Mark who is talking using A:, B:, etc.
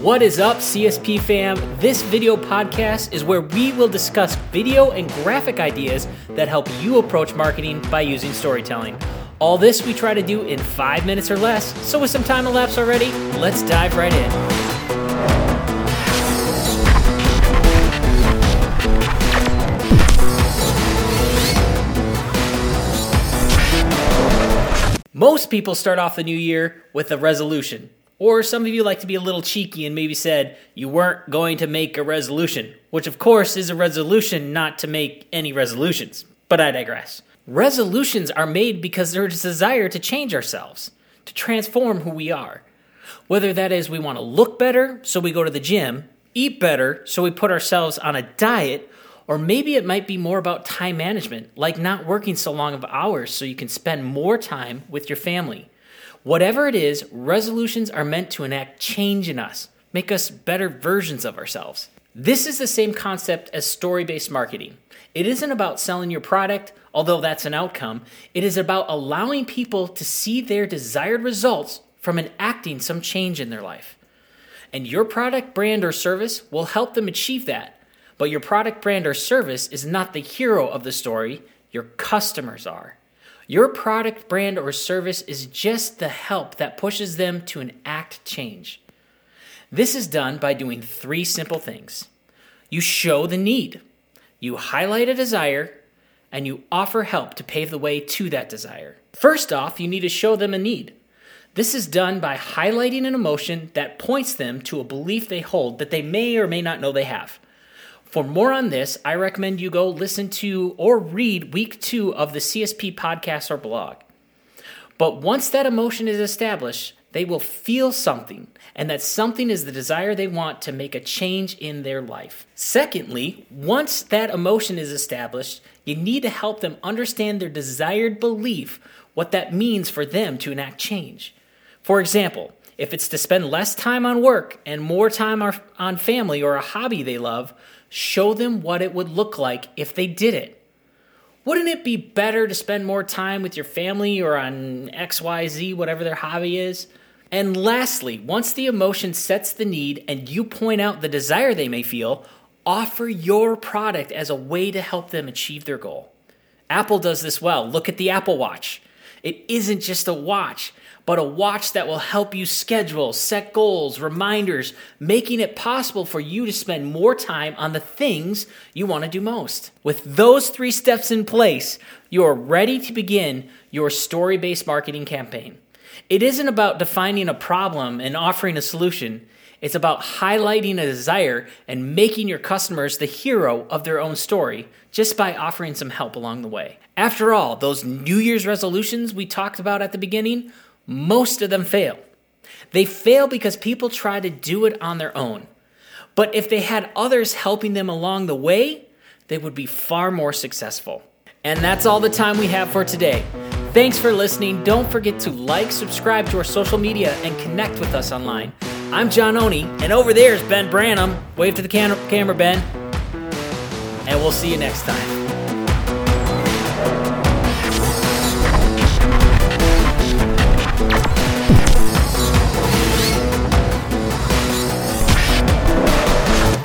A: What is up, CSP fam? This video podcast is where we will discuss video and graphic ideas that help you approach marketing by using storytelling. All this we try to do in five minutes or less, so with some time elapsed already, let's dive right in. Most people start off the new year with a resolution. Or some of you like to be a little cheeky and maybe said you weren't going to make a resolution, which of course is a resolution not to make any resolutions. But I digress. Resolutions are made because there's a desire to change ourselves, to transform who we are. Whether that is we want to look better, so we go to the gym, eat better, so we put ourselves on a diet, or maybe it might be more about time management, like not working so long of hours so you can spend more time with your family. Whatever it is, resolutions are meant to enact change in us, make us better versions of ourselves. This is the same concept as story based marketing. It isn't about selling your product, although that's an outcome. It is about allowing people to see their desired results from enacting some change in their life. And your product, brand, or service will help them achieve that. But your product, brand, or service is not the hero of the story, your customers are. Your product, brand, or service is just the help that pushes them to an act change. This is done by doing three simple things you show the need, you highlight a desire, and you offer help to pave the way to that desire. First off, you need to show them a need. This is done by highlighting an emotion that points them to a belief they hold that they may or may not know they have. For more on this, I recommend you go listen to or read week two of the CSP podcast or blog. But once that emotion is established, they will feel something, and that something is the desire they want to make a change in their life. Secondly, once that emotion is established, you need to help them understand their desired belief, what that means for them to enact change. For example, if it's to spend less time on work and more time on family or a hobby they love, show them what it would look like if they did it. Wouldn't it be better to spend more time with your family or on XYZ, whatever their hobby is? And lastly, once the emotion sets the need and you point out the desire they may feel, offer your product as a way to help them achieve their goal. Apple does this well. Look at the Apple Watch. It isn't just a watch, but a watch that will help you schedule, set goals, reminders, making it possible for you to spend more time on the things you want to do most. With those three steps in place, you are ready to begin your story based marketing campaign. It isn't about defining a problem and offering a solution. It's about highlighting a desire and making your customers the hero of their own story just by offering some help along the way. After all, those New Year's resolutions we talked about at the beginning most of them fail. They fail because people try to do it on their own. But if they had others helping them along the way, they would be far more successful. And that's all the time we have for today. Thanks for listening. Don't forget to like, subscribe to our social media, and connect with us online. I'm John Oni, and over there is Ben Branham. Wave to the cam- camera, Ben. And we'll see you next time.